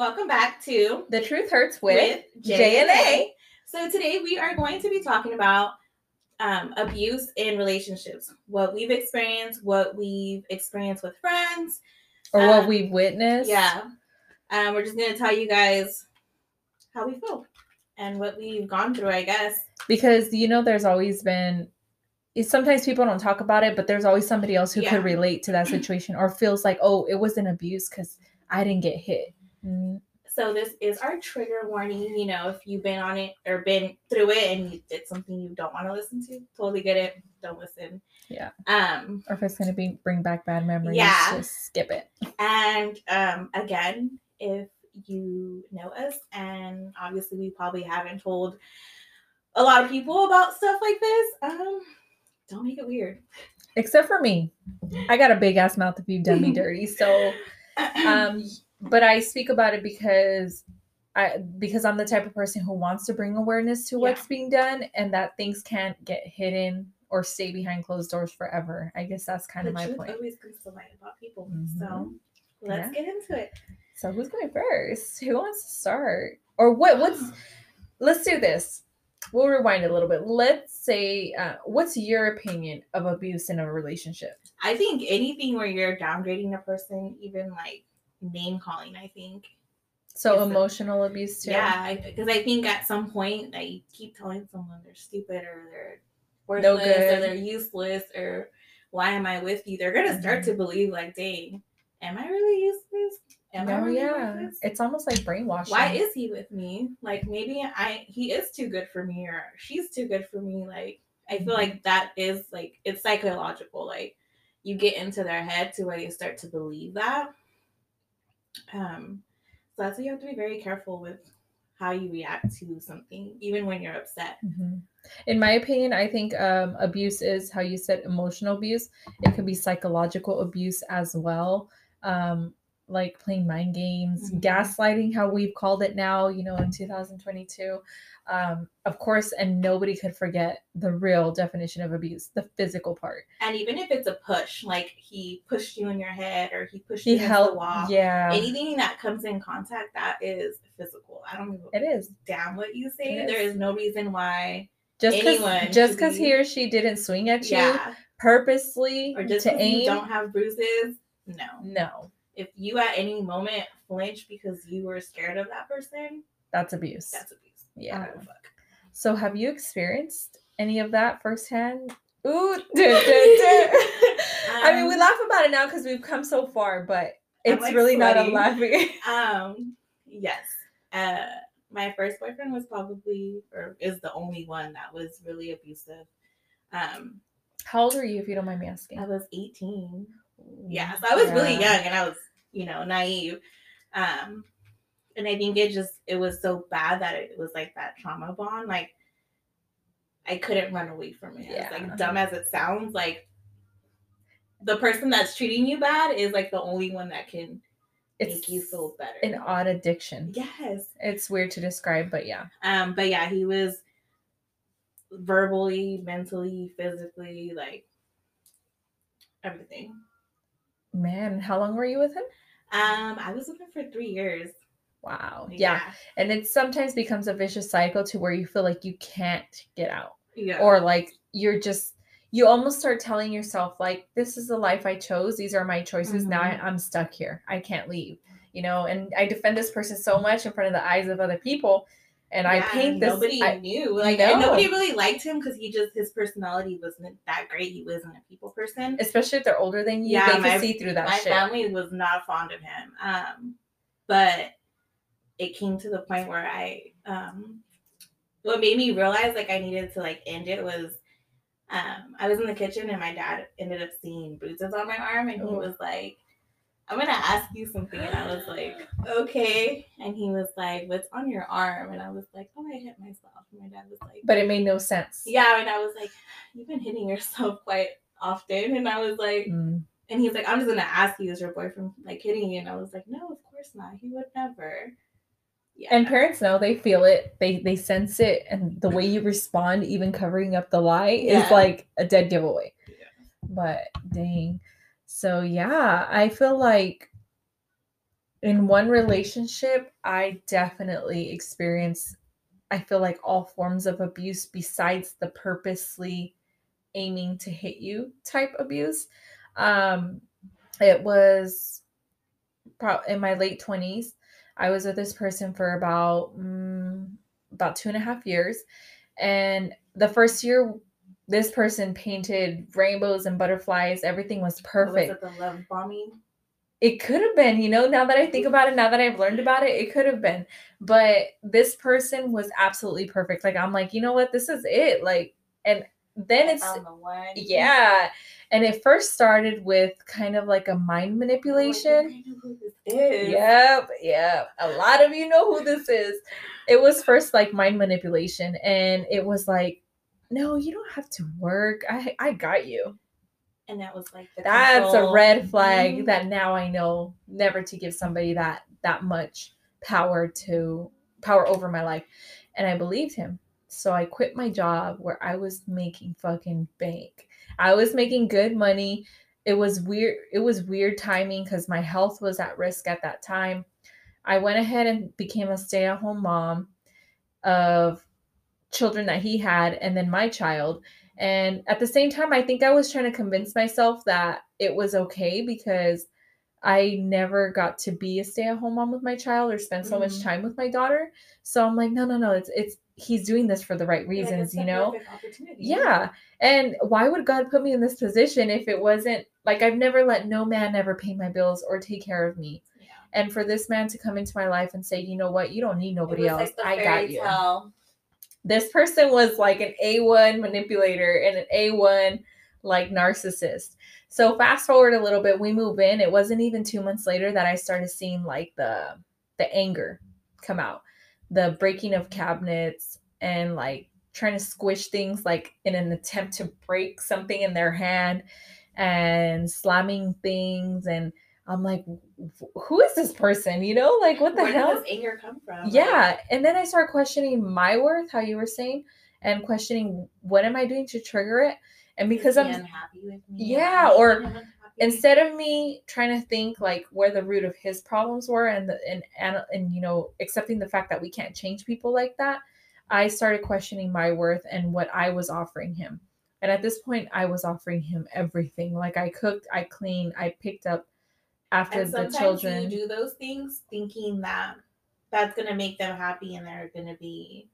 welcome back to The Truth Hurts with, J J and and A. A. So today we are going to be talking about um, abuse in relationships, what we've experienced, what we've experienced with friends. or what Um, we've witnessed. Yeah, um, we're just going to tell you guys how we feel and what we've gone through. I guess. Because you know, there's always been sometimes people don't talk about it, but there's always somebody else who Yeah. could relate to that situation or feels like, oh, it was an abuse because I didn't get hit. Mm, So this is our trigger warning. You know, if you've been on it or been through it and you did something you don't want to listen to, totally get it. Don't listen. Yeah. Um, Or if it's gonna be bring back bad memories, Yeah. just skip it. And um, again, if you know us, and obviously we probably haven't told a lot of people about stuff like this, um, don't make it weird. Except for me. I got a big ass mouth if you've done me dirty. So um but i speak about it because i because i'm the type of person who wants to bring awareness to what's Yeah. being done and that things can't get hidden or stay behind closed doors forever i guess that's kind the of my point always comes to light about people. Mhm. So let's Yeah. get into it. so who's going first who wants to start or what what's let's do this we'll rewind a little bit let's say uh, what's your opinion of abuse in a relationship I think anything where you're downgrading a person, even like name calling, I think. so emotional abuse too Yeah, because I, think at some point you keep telling someone they're stupid or they're No worthless or they're useless or why am I with you? They're gonna start to believe like, dang, am I really useless? Am I really Mm-hmm. yeah worthless? it's almost like brainwashing Why is he with me? Like maybe I he is too good for me or she's too good for me. Like I feel Mhm. like that is like it's psychological. Like you get into their head to where you start to believe that. Um so that's why you have to be very careful with how you react to something, even when you're upset. Mhm. In my opinion, I think um, abuse is how you said emotional abuse. It could be psychological abuse as well, um, like playing mind games, Mhm. gaslighting, how we've called it now, you know, in 2022. Um, of course, and nobody could forget the real definition of abuse the physical part. And even if it's a push, like he pushed you in your head or he pushed He you against the wall, yeah, anything that comes in contact, that is physical. I don't it is. damn what you say. There is. no reason why Just anyone because just because be- he or she didn't swing at you yeah purposely or just to because you aim, don't have bruises no no, if you at any moment flinch because you were scared of that person that's abuse. that's abuse Yeah. don't give a fuck. So, have you experienced any of that firsthand? Ooh, duh, duh, duh. I mean, we Um, laugh about it now because we've come so far, but it's like, really not a laughing. um yes uh my first boyfriend was probably or is the only one that was really abusive um How old are you, if you don't mind me asking? i was 18 yeah so i was really young and i was you know naive um and i think it just it was so bad that it was like that trauma bond like i couldn't run away from it It's Yeah. like dumb as it sounds like the person that's treating you bad is like the only one that can It's make you feel better an odd addiction. yes It's weird to describe, but yeah. um but yeah he was verbally mentally physically like everything Man, how long were you with him? um i was with him for three years. Wow. Yeah. And it sometimes becomes a vicious cycle to where you feel like you can't get out. yeah. Or like you're just you almost start telling yourself like this is the life i chose. These are my choices. Now I, i'm stuck here. I can't leave. You know and i defend this person so much in front of the eyes of other people and i Yeah, paint this Nobody I, knew, like, and nobody really liked him because he just his personality wasn't that great. He wasn't a people person. especially if they're older than you Yeah, they my- see through that My shit family was not fond of him. Um, but it came to the point where I, um, what made me realize like I needed to like end it was, um, I was in the kitchen and my dad ended up seeing bruises on my arm, and he was like. I'm gonna ask you something, and I was like, okay. And he was like, "What's on your arm?" And I was like, "Oh, I hit myself." And my dad was like, but it made no sense yeah, and I was like, you've been hitting yourself quite often. And I was like, Mm. and he's like, I'm just gonna ask you, is your boyfriend like hitting you? And I was like, no, of course not. He would never. Yeah. and parents know they feel it they they sense it and the way you respond even covering up the lie Yeah. is like a dead giveaway Yeah. but dang so yeah i feel like in one relationship, I definitely experienced, I feel like all forms of abuse besides the purposely aiming to hit you type abuse. Um, it was pro- in my late 20s. I was with this person for about mm, about two and a half years, and the first year, this person painted rainbows and butterflies. Everything was perfect. Was it the love bombing? it could have been, you know, now that I think about it, now that I've learned about it, it could have been. But this person was absolutely perfect. Like I'm like, you know what, this is it. Like, and then it's the yeah. And it first started with kind of like a mind oh, like, manipulation. I know who this is. Yep, yep. A lot of you know who this is. It was first like mind manipulation, and it was like, no, you don't have to work. I I got you. And that was like the That's a red flag Mhm. that now I know never to give somebody that that much power to power over my life. And I believed him. So I quit my job where I was making fucking bank. I was making good money. It was weird it was weird timing cuz my health was at risk at that time. I went ahead and became a stay-at-home mom of children that he had and then my child. And at the same time, I think I was trying to convince myself that it was okay because I never got to be a stay-at-home mom with my child or spend so much Mhm. time with my daughter. So I'm like, no, no, no, it's it's he's doing this for the right reasons, it's you know? Yeah. And why would God put me in this position if it wasn't like I've never let no man ever pay my bills or take care of me. Yeah. And for this man to come into my life and say, you know what, you don't need nobody else. like I got you tale. This person was like an A1 manipulator and an A1 like narcissist. So fast forward a little bit, we move in. It wasn't even 2 months later that I started seeing like the the anger come out. The breaking of cabinets and like trying to squish things like in an attempt to break something in their hand and slamming things and I'm like who is this person? You know, like what the Where hell? this anger come from? Yeah. And then I start questioning my worth, how you were saying, and questioning what am I doing to trigger it? And because I'm unhappy with me. Yeah, or making him unhappy? instead of me trying to think like where the root of his problems were and the, and, and and you know accepting the fact that we can't change people like that i started questioning my worth and what i was offering him and at this point i was offering him everything like i cooked i cleaned i picked up after and the children you do those things thinking that that's gonna make them happy and they're gonna be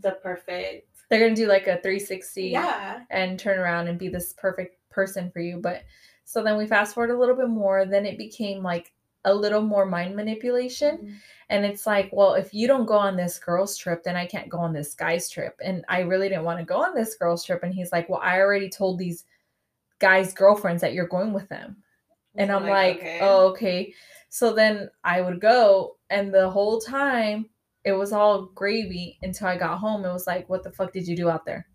the perfect they're gonna do like a 360 yeah and turn around and be this perfect person for you. But so then we fast forward a little bit more, then it became like a little more mind manipulation. Mm-hmm. And it's like, well, if you don't go on this girl's trip, then I can't go on this guy's trip. And I really didn't want to go on this girl's trip. And he's like, well, I already told these guys' girlfriends that you're going with them. And I'm like, okay. oh, okay. So then I would go, and the whole time it was all gravy until I got home. It was like, what the fuck did you do out there?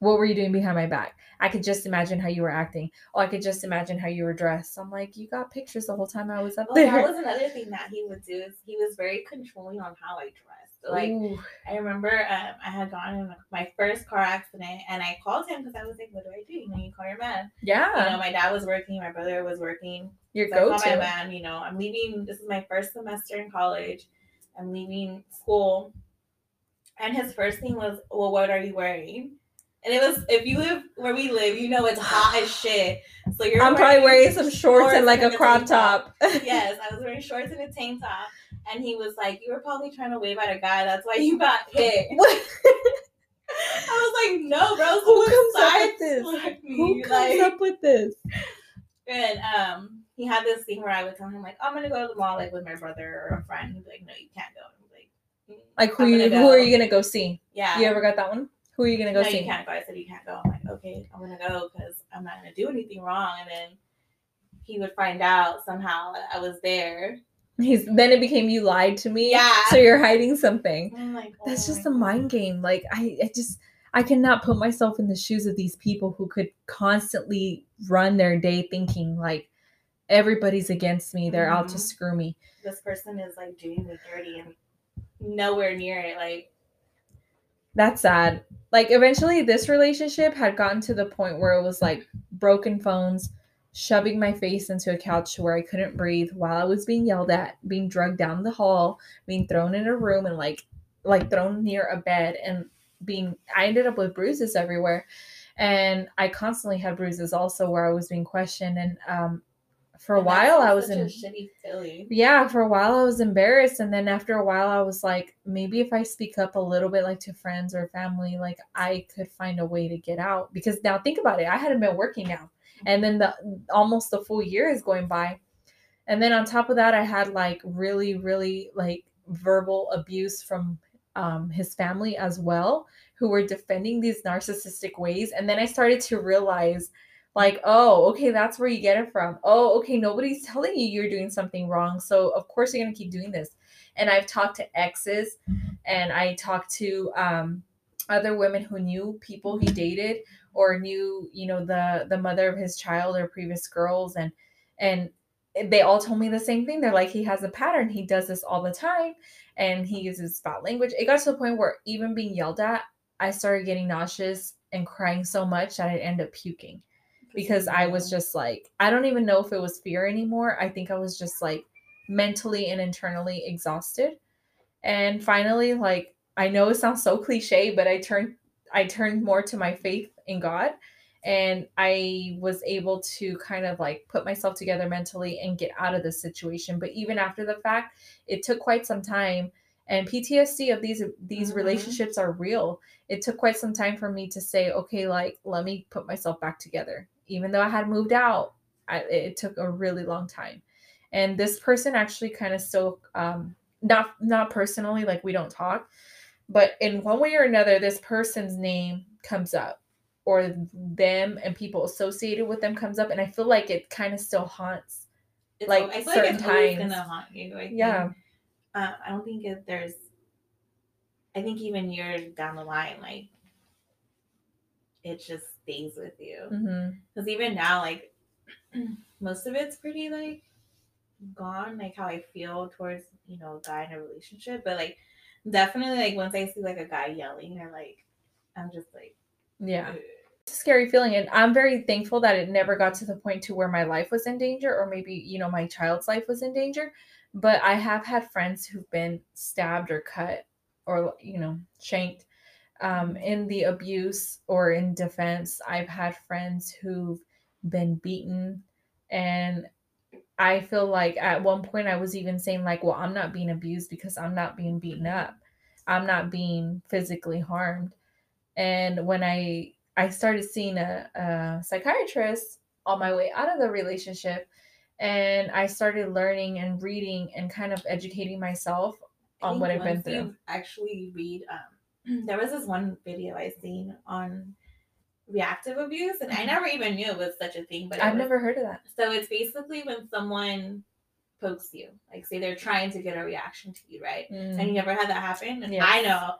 What were you doing behind my back? I could just imagine how you were acting. Oh, I could just imagine how you were dressed. I'm like, you got pictures the whole time I was up there. that was another thing that he would do is he was very controlling on how I dressed. Like Ooh. I remember um, I had gotten in my first car accident and I called him because I was like, what do I do? You know, you call your man. yeah, You know, my dad was working, my brother was working. your So I called my go-to. man, you know, I'm leaving. This is my first semester in college. I'm leaving school. And his first thing was, Well, what are you wearing? And it was, if you live where we live, you know it's hot as shit. So you're I'm probably wearing some shorts and like a crop tank top. yes, I was wearing shorts and a tank top. And he was like, You were probably trying to wave at a guy. That's why you got hit. I was like, No, bro. Who comes up with this? Who comes Like- up with this? And um, he had this thing where I would tell him like, I'm gonna go to the mall like with my brother or a friend. He'd be like, No, you can't go. And like, "Mm, Like who you, gonna who are you gonna go see? Yeah. You ever got that one? Who are you gonna go no, see? you can't go. I said you can't go. I'm like, okay, I'm gonna go because I'm not gonna do anything wrong. And then he would find out somehow that I was there. He's then it became you lied to me. Yeah. So you're hiding something. Like, That's oh just my a mind game. Like I, I just I cannot put myself in the shoes of these people who could constantly run their day thinking like everybody's against me. They're out to Mhm. screw me. This person is like doing me dirty and nowhere near it. Like, That's sad. Like eventually this relationship had gotten to the point where it was like broken phones, shoving my face into a couch where I couldn't breathe while I was being yelled at, being drugged down the hall, being thrown in a room and like like thrown near a bed and being I ended up with bruises everywhere. And I constantly had bruises also where I was being questioned and um for a And while I was in a shitty feeling. yeah, for a while I was embarrassed. And then after a while, I was like, maybe if I speak up a little bit, like to friends or family, like I could find a way to get out. Because now think about it, I hadn't been working now. And then the almost the full year is going by. And then on top of that, I had like really, really like verbal abuse from um, his family as well, who were defending these narcissistic ways. And then I started to realize like oh okay that's where you get it from. Oh okay nobody's telling you you're doing something wrong so of course you're going to keep doing this. And i've talked to exes and i talked to um, other women who knew people he dated or knew you know the the mother of his child or previous girls and and they all told me the same thing. They're like he has a pattern. He does this all the time and he uses foul language. It got to the point where even being yelled at i started getting nauseous and crying so much that i'd end up puking because I was just like, I don't even know if it was fear anymore. I think I was just like mentally and internally exhausted. And finally, like, I know it sounds so cliche, but I turned I turned more to my faith in God and I was able to kind of like put myself together mentally and get out of this situation. But even after the fact, it took quite some time and PTSD of these these Mhm. relationships are real. It took quite some time for me to say, okay, like let me put myself back together. Even though I had moved out, I, it took a really long time. And this person actually kind of still, um, not not personally, like we don't talk, but in one way or another, this person's name comes up, or them and people associated with them comes up, and I feel like it kind of still haunts. It's, like, I feel certain like it's times. gonna haunt you. I Yeah. Think. Uh, I don't think if there's. I think even years down the line, like it just stays with you. Mm-hmm. Because even now, like most of it's pretty like gone, like how I feel towards you know a guy in a relationship. But like definitely, like once I see like a guy yelling or like, I'm just like, Yeah. "Ugh." it's a scary feeling and i'm very thankful that it never got to the point to where my life was in danger or maybe you know my child's life was in danger but i have had friends who've been stabbed or cut or you know shanked um, in the abuse or in defense i've had friends who've been beaten and i feel like at one point i was even saying like well i'm not being abused because i'm not being beaten up i'm not being physically harmed and when i i started seeing a, a psychiatrist on my way out of the relationship and i started learning and reading and kind of educating myself on what i've been through Actually, read. Um, there was this one video I seen on reactive abuse, and I Mhm. never even knew it was such a thing. But i've was- never heard of that So it's basically when someone pokes you, like say they're trying to get a reaction to you, right? And you never had that happen. And Yes. I know,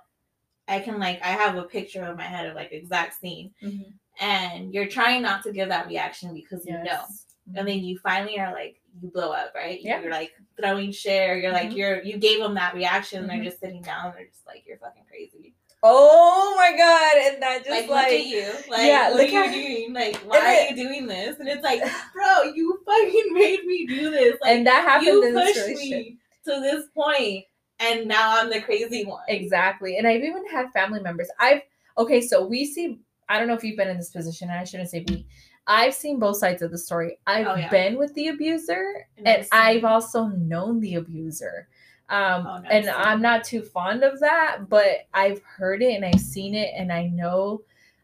I can like I have a picture of my head of like exact scene, Mhm. and you're trying not to give that reaction because you know, Yes. And then you finally are like you blow up, right? Yeah. You're like throwing shit, or you're like Mhm. you're you gave them that reaction, and Mhm. they're just sitting down, and they're just like you're fucking crazy. oh my god and that just Like, like, look at you, like yeah, what look are you doing? Like why are it- you doing this? And it's like, bro, you fucking made me do this. Like, and that happened you in pushed me to this point, and now I'm the crazy one. Exactly. And I've even had family members. I've okay, so we see I don't know if you've been in this position, and I shouldn't say we. I've seen both sides of the story. I've Oh, yeah. been with the abuser And I've and I've also known the abuser. Um Oh, no, I've and I'm not too fond of that, but I've heard it and I've seen it and I know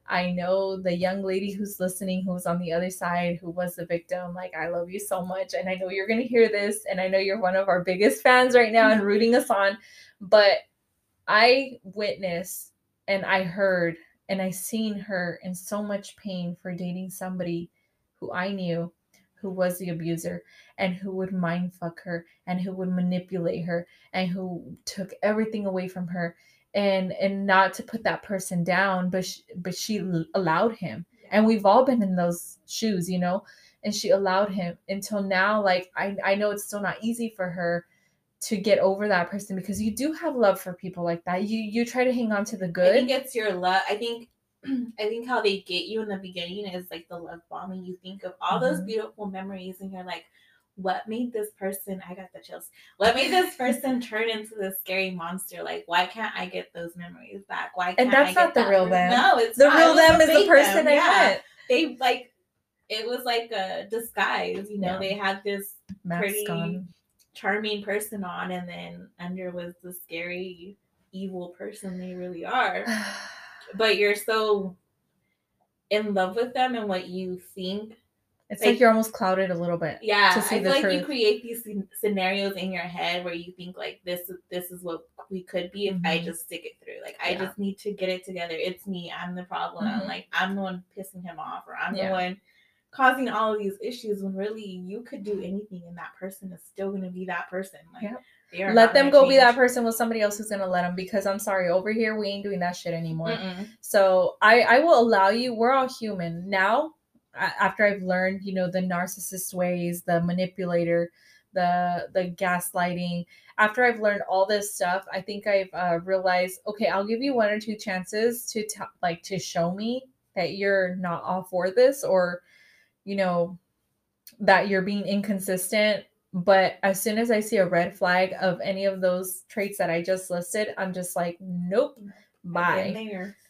I know the young lady who's listening who's on the other side who was the victim. Like, I love you so much. And I know you're going to hear this. And I know you're one of our biggest fans right now and rooting us on. But I witnessed and I heard and I seen her in so much pain for dating somebody who I knew who was the abuser and who would mind fuck her and who would manipulate her and who took everything away from her and and not to put that person down but she, but she allowed him. And we've all been in those shoes you know? And she allowed him until now like i i know it's still not easy for her to get over that person because you do have love for people like that you you try to hang on to the good. I think it's your love. I think I think how they get you in the beginning is like the love bombing. You think of all those Mhm. beautiful memories, and you're like, what made this person? I got the chills. What made this person turn into this scary monster? Like, why can't I get those memories back? Why? Can't And that's not the that real them. No, it's The not. Real them is the person them. I Yeah. met. They like it was like a disguise. You know, Yeah. they had this Mask Pretty- on. Charming person on, and then under was the scary, evil person they really are. But you're so in love with them and what you think It's Like- like, you're almost clouded a little bit. Yeah, to see I the feel like you truth. create these scenarios in your head where you think like this is this is what we could be if I Mhm. just stick it through. Like I Yeah. just need to get it together. It's me. I'm the problem. Mhm. Like I'm the one pissing him off, or I'm Yeah. the one causing all of these issues. When really you could do anything, and that person is still going to be that person. Like Yep. they are Let them go be that person with somebody else who's gonna let them because I'm sorry, over here we ain't doing that shit anymore. Mm-mm. So I I will allow you. We're all human now. After I've learned, you know, the narcissist ways, the manipulator, the the gaslighting. After I've learned all this stuff, I think I've uh, realized. Okay, I'll give you one or two chances to t- like to show me that you're not all for this, or you know, that you're being inconsistent. But as soon as I see a red flag of any of those traits that I just listed, I'm just like, nope, bye,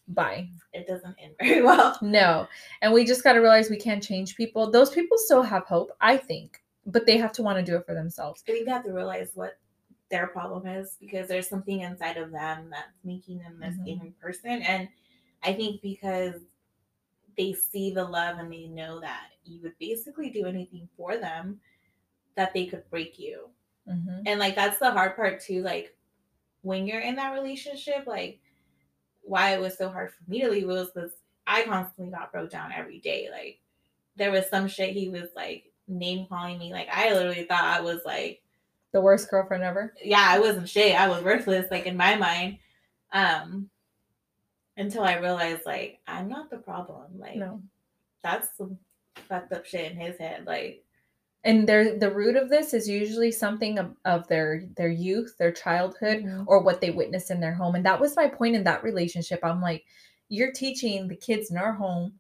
bye. It doesn't end very well. No. And we just got to realize we can't change people. Those people still have hope, I think, but they have to want to do it for themselves. I think they have to realize what their problem is because there's something inside of them that's making them this Mhm. angry person. And I think because they see the love and they know that you would basically do anything for them, that they could break you. hmm And like that's the hard part too. Like when you're in that relationship, like why it was so hard for me to leave was because I constantly got broke down every day. Like there was some shit he was like name calling me. Like I literally thought I was like The worst girlfriend ever. yeah, I wasn't shit. I was worthless, like in my mind. Um until I realized like I'm not the problem. Like No. that's some fucked up shit in his head. Like And their the root of this is usually something of, of their their youth, their childhood, Mhm. or what they witnessed in their home. And that was my point in that relationship. I'm like, you're teaching the kids in our home,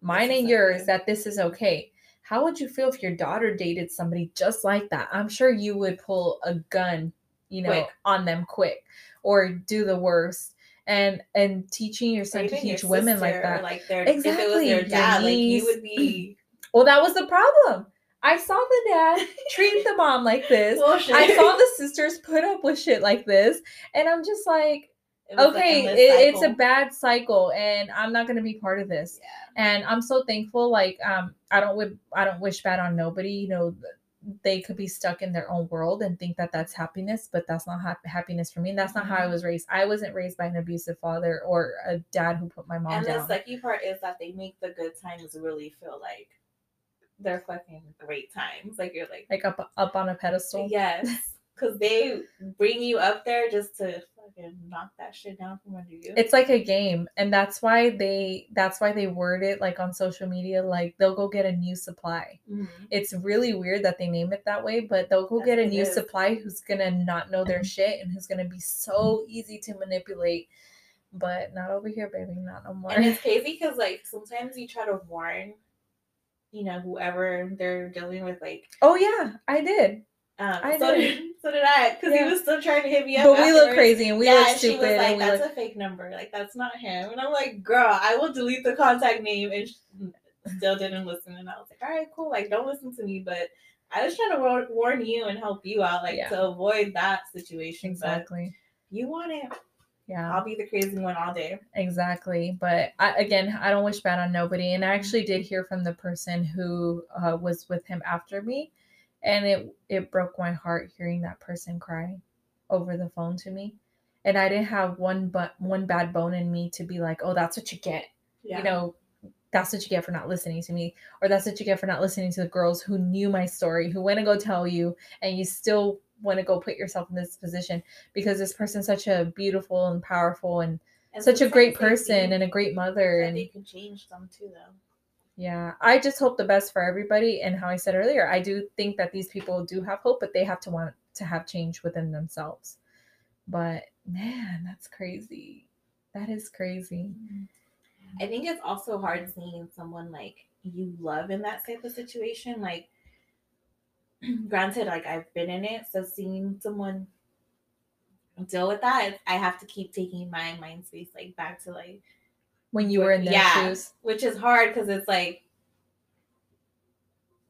mine This and yours, okay. that this is okay. How would you feel if your daughter dated somebody just like that? I'm sure you would pull a gun, you know, Quick. on them quick or do the worst. And and teaching your or son to your teach women like that. Like their if it was Exactly, their dad, like you would be Well, that was the problem. I saw the dad treat the mom like this. bullshit. I saw the sisters put up with shit like this, and I'm just like, It okay, it, it's a bad cycle, and I'm not gonna be part of this. Yeah. And I'm so thankful. Like, um, I don't I don't wish bad on nobody. You know, they could be stuck in their own world and think that that's happiness, but that's not hap- happiness for me. And that's not how I Mhm. was raised. I wasn't raised by an abusive father or a dad who put my mom And the down. sucky part is that they make the good times really feel like they're fucking great times. Like you're like, like up up on a pedestal. yes, because they bring you up there just to fucking knock that shit down from under you. it's like a game and that's why they that's why they word it like on social media like they'll go get a new supply Mhm. it's really weird that they name it that way but they'll go That's get a new is. Mm-hmm. supply who's gonna not know their shit and who's gonna be so easy to manipulate but not over here baby not no more And it's crazy because like sometimes you try to warn, you know, whoever they're dealing with, like, oh yeah i did um, I so did. did so did I, because Yeah. he was still trying to hit me up. but we look crazy and we yeah, look and she was like, "That's look a fake number. Like that's not him." And I'm like, "Girl, I will delete the contact name." And she still didn't listen. And I was like, "All right, cool. Like, don't listen to me." But I was trying to war- warn you and help you out, like Yeah. to avoid that situation. exactly you want it? yeah I'll be the crazy one all day. Exactly. But I, again, I don't wish bad on nobody. And I actually did hear from the person who uh, was with him after me. And it, it broke my heart hearing that person cry over the phone to me. And I didn't have one but one bad bone in me to be like, oh, that's what you get. Yeah. You know, that's what you get for not listening to me. Or that's what you get for not listening to the girls who knew my story, who went to go tell you, and you still want to go put yourself in this position because this person's such a beautiful and powerful and And such a great person and a great mother and they can change them too, though. Yeah i just hope the best for everybody and how i said earlier i do think that these people do have hope but they have to want to have change within themselves. But man that's crazy. That is crazy. Mm-hmm. I think it's also hard seeing someone like you love in that type of situation. Like, granted, like I've been in it, so seeing someone deal with that, I have to keep taking my mind space like back to like when you were in their yeah, shoes. which is hard because it's like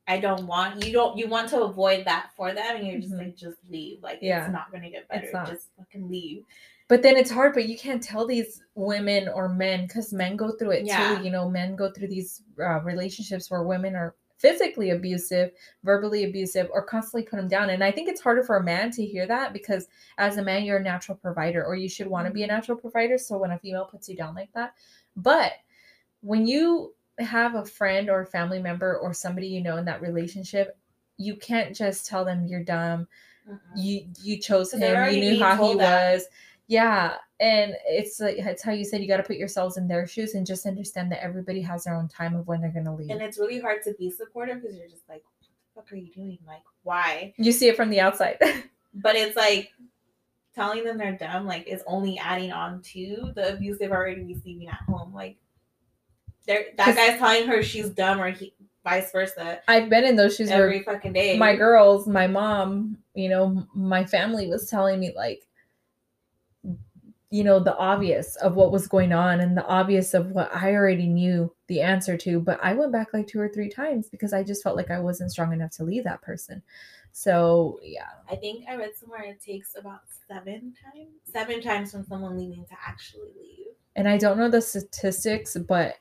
I don't want you don't you want to avoid that for them and you're just Mhm. like just leave like Yeah. it's not gonna get better just fucking leave But then it's hard, but you can't tell these women or men because men go through it Yeah. too. You know, men go through these uh, relationships where women are physically abusive, verbally abusive, or constantly put them down. And I think it's harder for a man to hear that because as a man, you're a natural provider, or you should want to be a natural provider. So when a female puts you down like that, but when you have a friend or a family member or somebody you know in that relationship, you can't just tell them you're dumb. Mm-mm. you you chose they're him. You knew how he that. was. Yeah. And it's like it's how you said you got to put yourselves in their shoes and just understand that everybody has their own time of when they're going to leave. And it's really hard to be supportive because you're just like what the fuck are you doing? Like why? You see it from the outside. But it's like telling them they're dumb like is only adding on to the abuse they've already receiving at home like they're that guy's telling her she's dumb or he, vice versa i've been in those shoes every fucking day. my girls my mom you know my family was telling me like you know the obvious of what was going on and the obvious of what i already knew the answer to but i went back like two or three times because i just felt like i wasn't strong enough to leave that person so yeah. I think I read somewhere it takes about seven times, seven times from someone leaving to actually leave. and i don't know the statistics but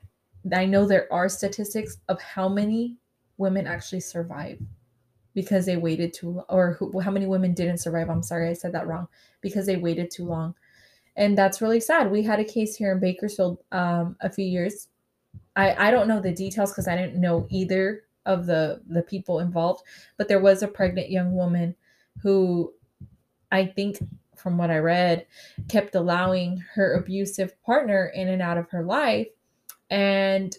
i know there are statistics of how many women actually survive because they waited too or who, how many women didn't survive. I'm sorry i said that wrong. Because they waited too long. And that's really sad. We had a case here in bakersfield um, a few years. I i don't know the details because i didn't know either of the the people involved but there was a pregnant young woman who i think from what i read kept allowing her abusive partner in and out of her life. And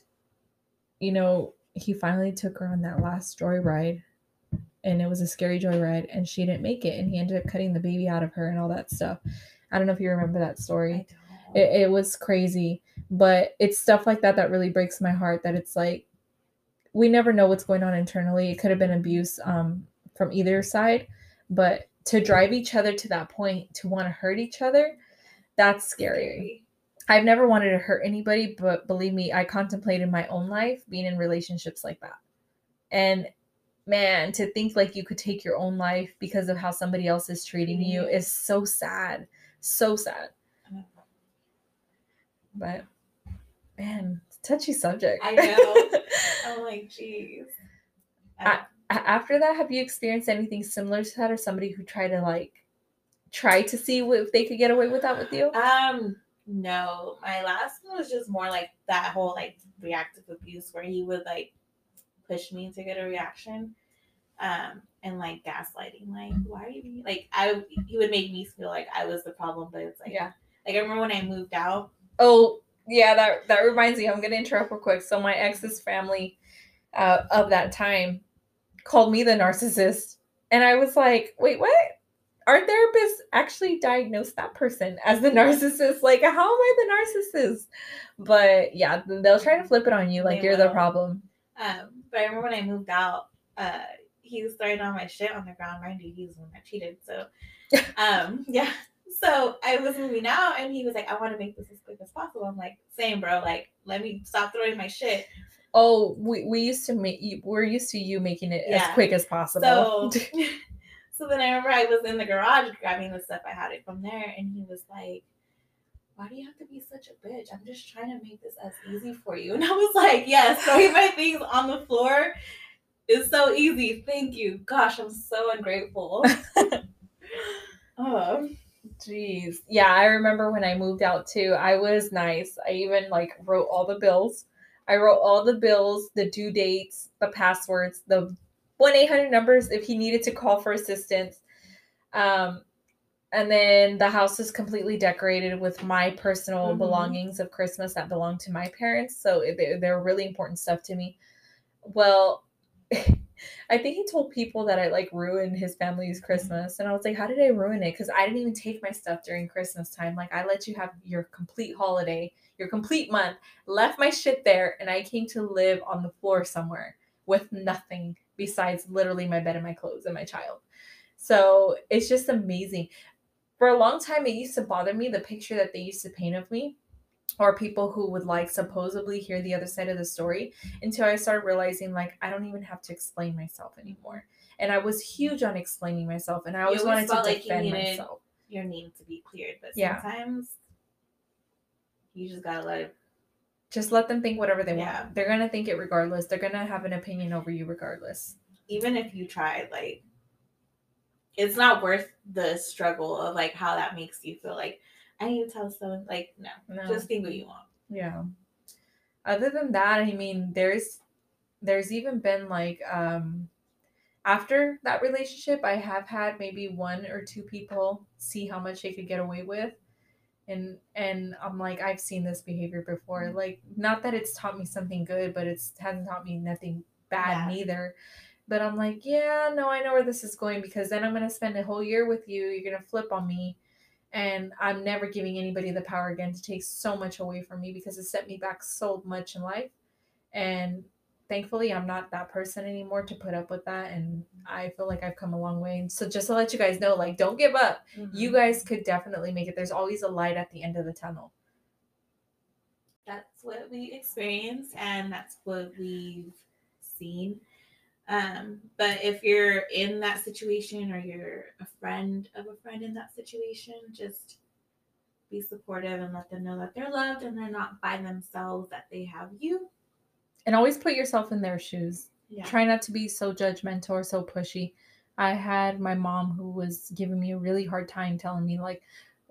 you know he finally took her on that last joyride and it was a scary joyride and she didn't make it and he ended up cutting the baby out of her and all that stuff. I don't know if you remember that story. It, it was crazy but it's stuff like that that really breaks my heart that it's like we never know what's going on internally it could have been abuse um, from either side but to drive each other to that point to want to hurt each other that's scary I've never wanted to hurt anybody, but believe me, I contemplated my own life being in relationships like that. And man, to think like you could take your own life because of how somebody else is treating you Mhm. is so sad. So sad. But man, touchy subject. I know. I'm like, jeez. I- After that, have you experienced anything similar to that or somebody who tried to like try to see what, if they could get away with that with you? Um, no, my last one was just more like that whole like reactive abuse where he would like push me to get a reaction, um, and like gaslighting. Like, why are you like? I he would make me feel like I was the problem, but it's like, Yeah. Like I remember when I moved out. Oh, yeah, that that reminds me. I'm gonna interrupt real quick. So my ex's family uh, of that time called me the narcissist, and I was like, "Wait, what? Our therapist actually diagnosed that person as the narcissist. Like, how am I the narcissist?" But yeah, they'll try to flip it on you, like They you're the problem. Um, but I remember when I moved out, uh, he was throwing all my shit on the ground. Mind you, he was the one that cheated. So, um, yeah. So I was moving out, and he was like, "I want to make this as quick as possible." I'm like, "Same, bro. Like, let me stop throwing my shit." Oh, we, we used to make you. We're used to you making it as quick as possible. So, so then I remember I was in the garage grabbing the stuff. I had it from there, and he was like, "Why do you have to be such a bitch? I'm just trying to make this as easy for you." And I was like, "Yes, throwing my things on the floor is so easy. Thank you. Gosh, I'm so ungrateful." oh, Jeez. Yeah, I remember when I moved out too. I was nice. I even like wrote all the bills. I wrote all the bills, the due dates, the passwords, the 1-800 numbers if he needed to call for assistance. Um and then the house is completely decorated with my personal Mhm. belongings of Christmas that belong to my parents. So they're, they're really important stuff to me. Well, I think he told people that I like ruined his family's mm-hmm. Christmas. And I was like, how did I ruin it? Because I didn't even take my stuff during Christmas time. Like, I let you have your complete holiday, your complete month, left my shit there, and I came to live on the floor somewhere with nothing besides literally my bed and my clothes and my child. So it's just amazing. For a long time, it used to bother me the picture that they used to paint of me or people who would like supposedly hear the other side of the story until I started realizing like I don't even have to explain myself anymore. And I was huge on explaining myself and I always, always wanted to felt like you defend myself. Your name to be cleared, but Yeah. sometimes you just gotta let it. Just let them think whatever they Yeah. want. They're gonna think it regardless. They're gonna have an opinion over you regardless. Even if you try, like, it's not worth the struggle of like how that makes you feel. Like, I need to tell someone. Like, no, No. just think what you want. Yeah. Other than that, I mean, there's there's even been like um after that relationship, I have had maybe one or two people see how much they could get away with. And and I'm like, I've seen this behavior before. Mhm. Like, not that it's taught me something good, but it's hasn't taught me nothing bad Bad. neither. But I'm like, yeah, no, I know where this is going because then I'm gonna spend a whole year with you. You're gonna flip on me and I'm never giving anybody the power again to take so much away from me because it set me back so much in life. And thankfully, I'm not that person anymore to put up with that. And I feel like I've come a long way. And so, just to let you guys know, like, don't give up. You Mhm. guys could definitely make it. There's always a light at the end of the tunnel. that's what we experienced and that's what we've seen um but if you're in that situation or you're a friend of a friend in that situation just be supportive and let them know that they're loved and they're not by themselves that they have you And always put yourself in their shoes. yeah Try not to be so judgmental or so pushy. I had my mom who was giving me a really hard time telling me like,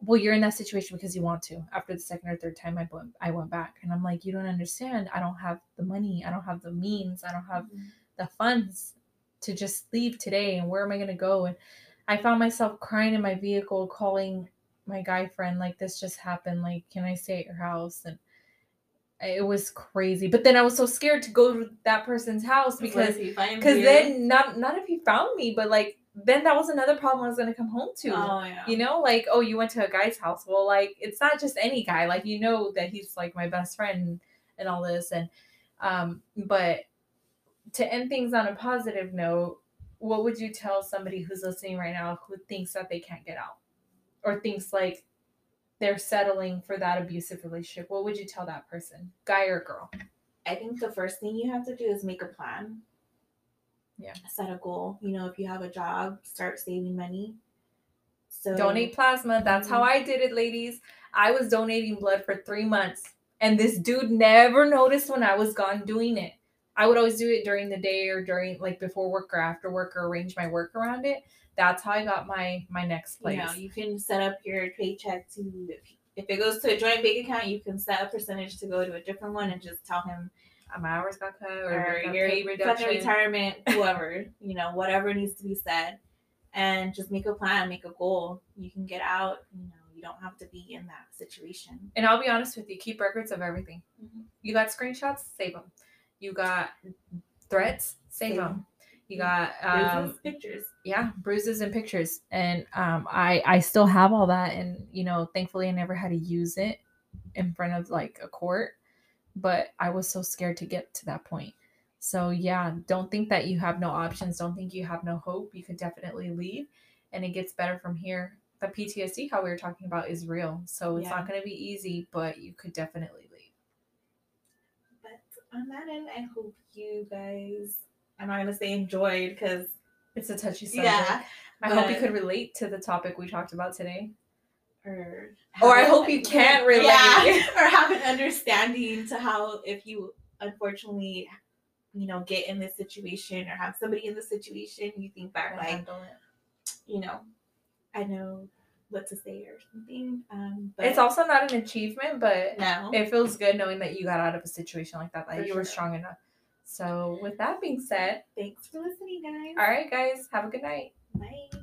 "Well, you're in that situation because you want to." After the second or third time I went I went back and I'm like, "You don't understand. I don't have the money. I don't have the means. I don't have Mhm. The funds to just leave today and where am I going to go?" And I found myself crying in my vehicle calling my guy friend like this just happened like can I stay at your house and it was crazy. But then I was so scared to go to that person's house because if he finds because then not not if he found me, but like then that was another problem I was gonna come home to. oh yeah You know, like oh, you went to a guy's house. Well, like it's not just any guy. Like you know that he's like my best friend and all this, and um, but to end things on a positive note, what would you tell somebody who's listening right now who thinks that they can't get out, or thinks like they're settling for that abusive relationship? What would you tell that person, guy or girl? I think the first thing you have to do is make a plan. Yeah. Set a goal. You know, if you have a job, start saving money. So donate plasma. That's how I did it, ladies. I was donating blood for three months, and this dude never noticed when I was gone doing it. I would always do it during the day or during like before work or after work or arrange my work around it. That's how I got my my next You place. know, you can set up your paycheck to if, it goes to a joint bank account, you can set a percentage to go to a different one and just tell him Uh, my hours got cut or, or your fucking retirement, whoever, you know, whatever needs to be said. And just make a plan, make a goal. You can get out, you know, you don't have to be in that situation. And I'll be honest with you, keep records of everything. Mhm. You got screenshots, save them. You got threats, save them. 'em. You got Bruises, um, pictures. yeah bruises and pictures and um i i still have all that and you know thankfully i never had to use it in front of like a court but i was so scared to get to that point so yeah don't think that you have no options don't think you have no hope you could definitely leave and it gets better from here the ptsd how we were talking about is real so it's Yeah. not going to be easy but you could definitely on that end, I hope you guys, I'm not going to say enjoyed because, it's a touchy subject yeah. i hope you could relate to the topic we talked about today Or, Or I hope you can relate. Yeah, or have an understanding to how if you unfortunately, you know, get in this situation or have somebody in this situation, you think back like, you know, I know what to say or something. Um, but It's also not an achievement, but no. it feels good knowing that you got out of a situation like that, that you were strong enough. So, with that being said, Thanks for listening, guys. all right, guys, have a good night. Bye.